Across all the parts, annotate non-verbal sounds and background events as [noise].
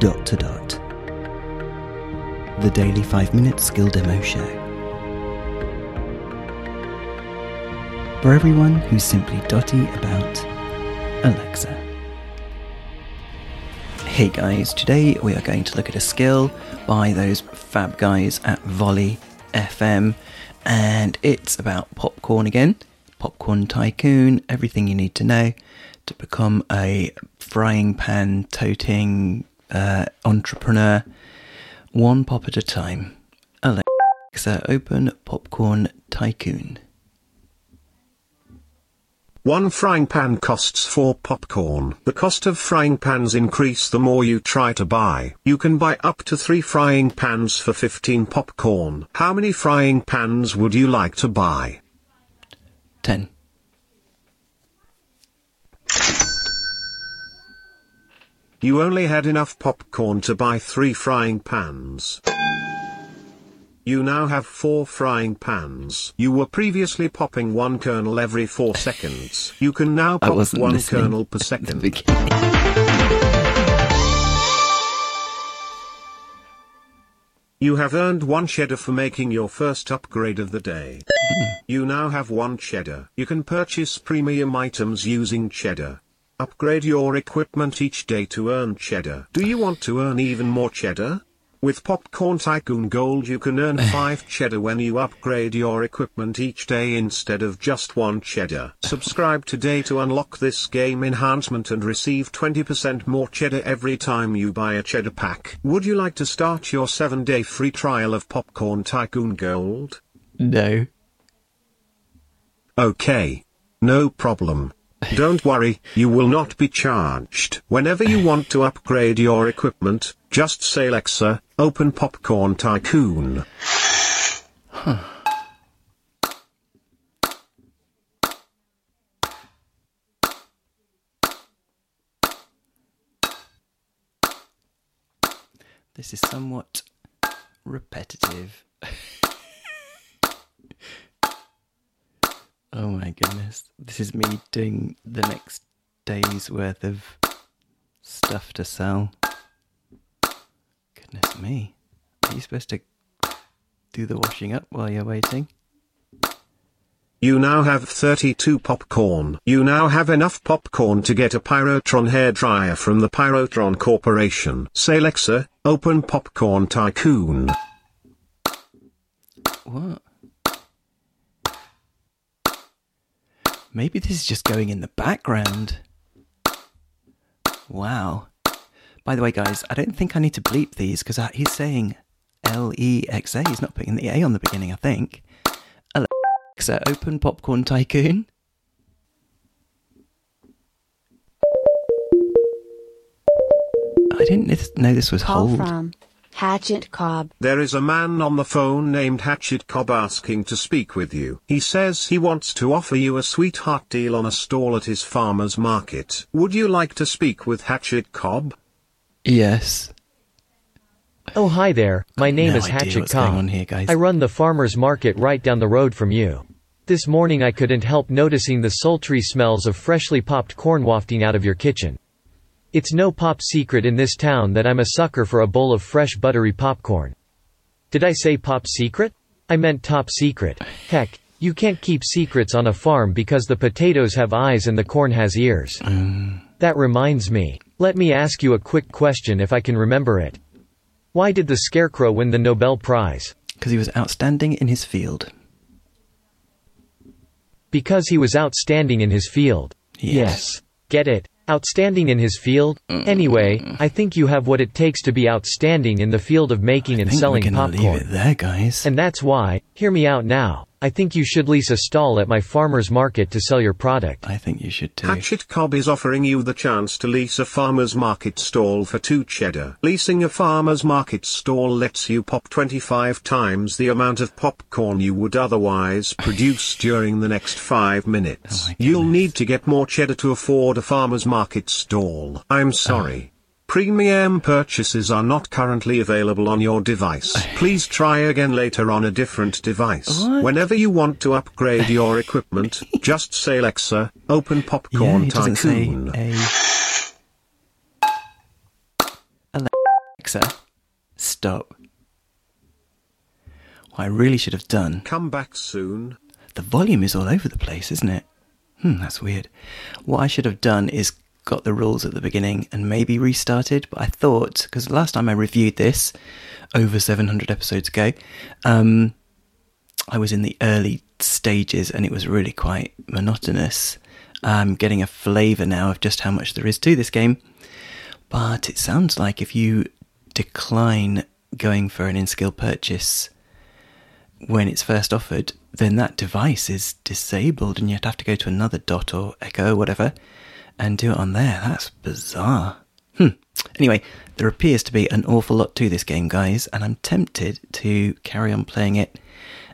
dot to dot. The daily 5 minute skill demo show. For everyone who's simply dotty about Alexa. Hey guys, today we are going to look at a skill by those fab guys at Volley FM, and it's about popcorn again. Popcorn Tycoon, everything you need to know to become a frying pan toting uh, entrepreneur, one pop at a time. Alexa, open Popcorn Tycoon. One frying pan costs 4 popcorn. The cost of frying pans increase the more you try to buy. You can buy up to 3 frying pans for 15 popcorn. How many frying pans would you like to buy? 10. You only had enough popcorn to buy 3 frying pans. You now have 4 frying pans. You were previously popping one kernel every 4 seconds. You can now pop one kernel per [laughs] second. You have earned one cheddar for making your first upgrade of the day. You now have one cheddar. You can purchase premium items using cheddar. Upgrade your equipment each day to earn cheddar. Do you want to earn even more cheddar? With Popcorn Tycoon Gold you can earn [laughs] 5 cheddar when you upgrade your equipment each day instead of just 1 cheddar. Subscribe today to unlock this game enhancement and receive 20% more cheddar every time you buy a cheddar pack. Would you like to start your 7-day free trial of Popcorn Tycoon Gold? No. Okay. No problem. Don't worry, you will not be charged. Whenever you want to upgrade your equipment, just say Alexa, open Popcorn Tycoon. This is somewhat repetitive. [laughs] oh my goodness. This is me doing the next day's worth of stuff to sell. Goodness me. Are you supposed to do the washing up while you're waiting? You now have 32 popcorn. You now have enough popcorn to get a Pyrotron hairdryer from the Pyrotron Corporation. Say Alexa, open Popcorn Tycoon. What? Maybe this is just going in the background. Wow. By the way, guys, I don't think I need to bleep these because uh, he's saying L E X A. He's not putting the A on the beginning, I think. Alexa, open Popcorn Tycoon. I didn't know this was Call hold. from Hatchet Cobb. There is a man on the phone named Hatchet Cobb asking to speak with you. He says he wants to offer you a sweetheart deal on a stall at his farmer's market. Would you like to speak with Hatchet Cobb? Yes. Oh, hi there. My name no is Hatchet Cobb. on here, guys. I run the farmer's market right down the road from you. This morning I couldn't help noticing the sultry smells of freshly popped corn wafting out of your kitchen. It's no pop secret in this town that I'm a sucker for a bowl of fresh buttery popcorn. Did I say pop secret? I meant top secret. Heck, you can't keep secrets on a farm because the potatoes have eyes and the corn has ears. Mm. That reminds me. Let me ask you a quick question if I can remember it. Why did the scarecrow win the Nobel Prize? Because he was outstanding in his field. Because he was outstanding in his field. Yes. Get it? Outstanding in his field? Mm. Anyway, I think you have what it takes to be outstanding in the field of making I and selling popcorn. leave it there, guys. And that's why, hear me out now, I think you should lease a stall at my farmer's market to sell your product. I think you should too. Hatchet Cobb is offering you the chance to lease a farmer's market stall for 2 cheddar. Leasing a farmer's market stall lets you pop 25 times the amount of popcorn you would otherwise [laughs] produce during the next 5 minutes. Oh You'll need to get more cheddar to afford a farmer's market stall. I'm sorry. Premium purchases are not currently available on your device. [sighs] Please try again later on a different device. What? Whenever you want to upgrade your equipment, [laughs] just say Alexa, open Popcorn say Tycoon. a. Alexa, stop. What I really should have done. Come back soon. The volume is all over the place, isn't it? Hmm, that's weird. What I should have done is got the rules at the beginning and maybe restarted, but I thought, because last time I reviewed this over 700 episodes ago, um, I was in the early stages and it was really quite monotonous. I'm getting a flavour now of just how much there is to this game. But it sounds like if you decline going for an in skill purchase when it's first offered, then that device is disabled and you have to go to another dot or echo or whatever and do it on there. That's bizarre. Hmm. Anyway, there appears to be an awful lot to this game, guys, and I'm tempted to carry on playing it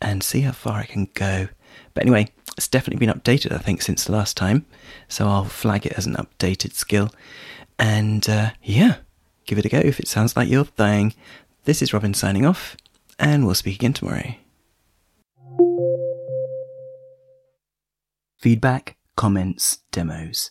and see how far I can go. But anyway, it's definitely been updated, I think, since the last time, so I'll flag it as an updated skill. And uh, yeah, give it a go if it sounds like your thing. This is Robin signing off, and we'll speak again tomorrow. Feedback, comments, demos.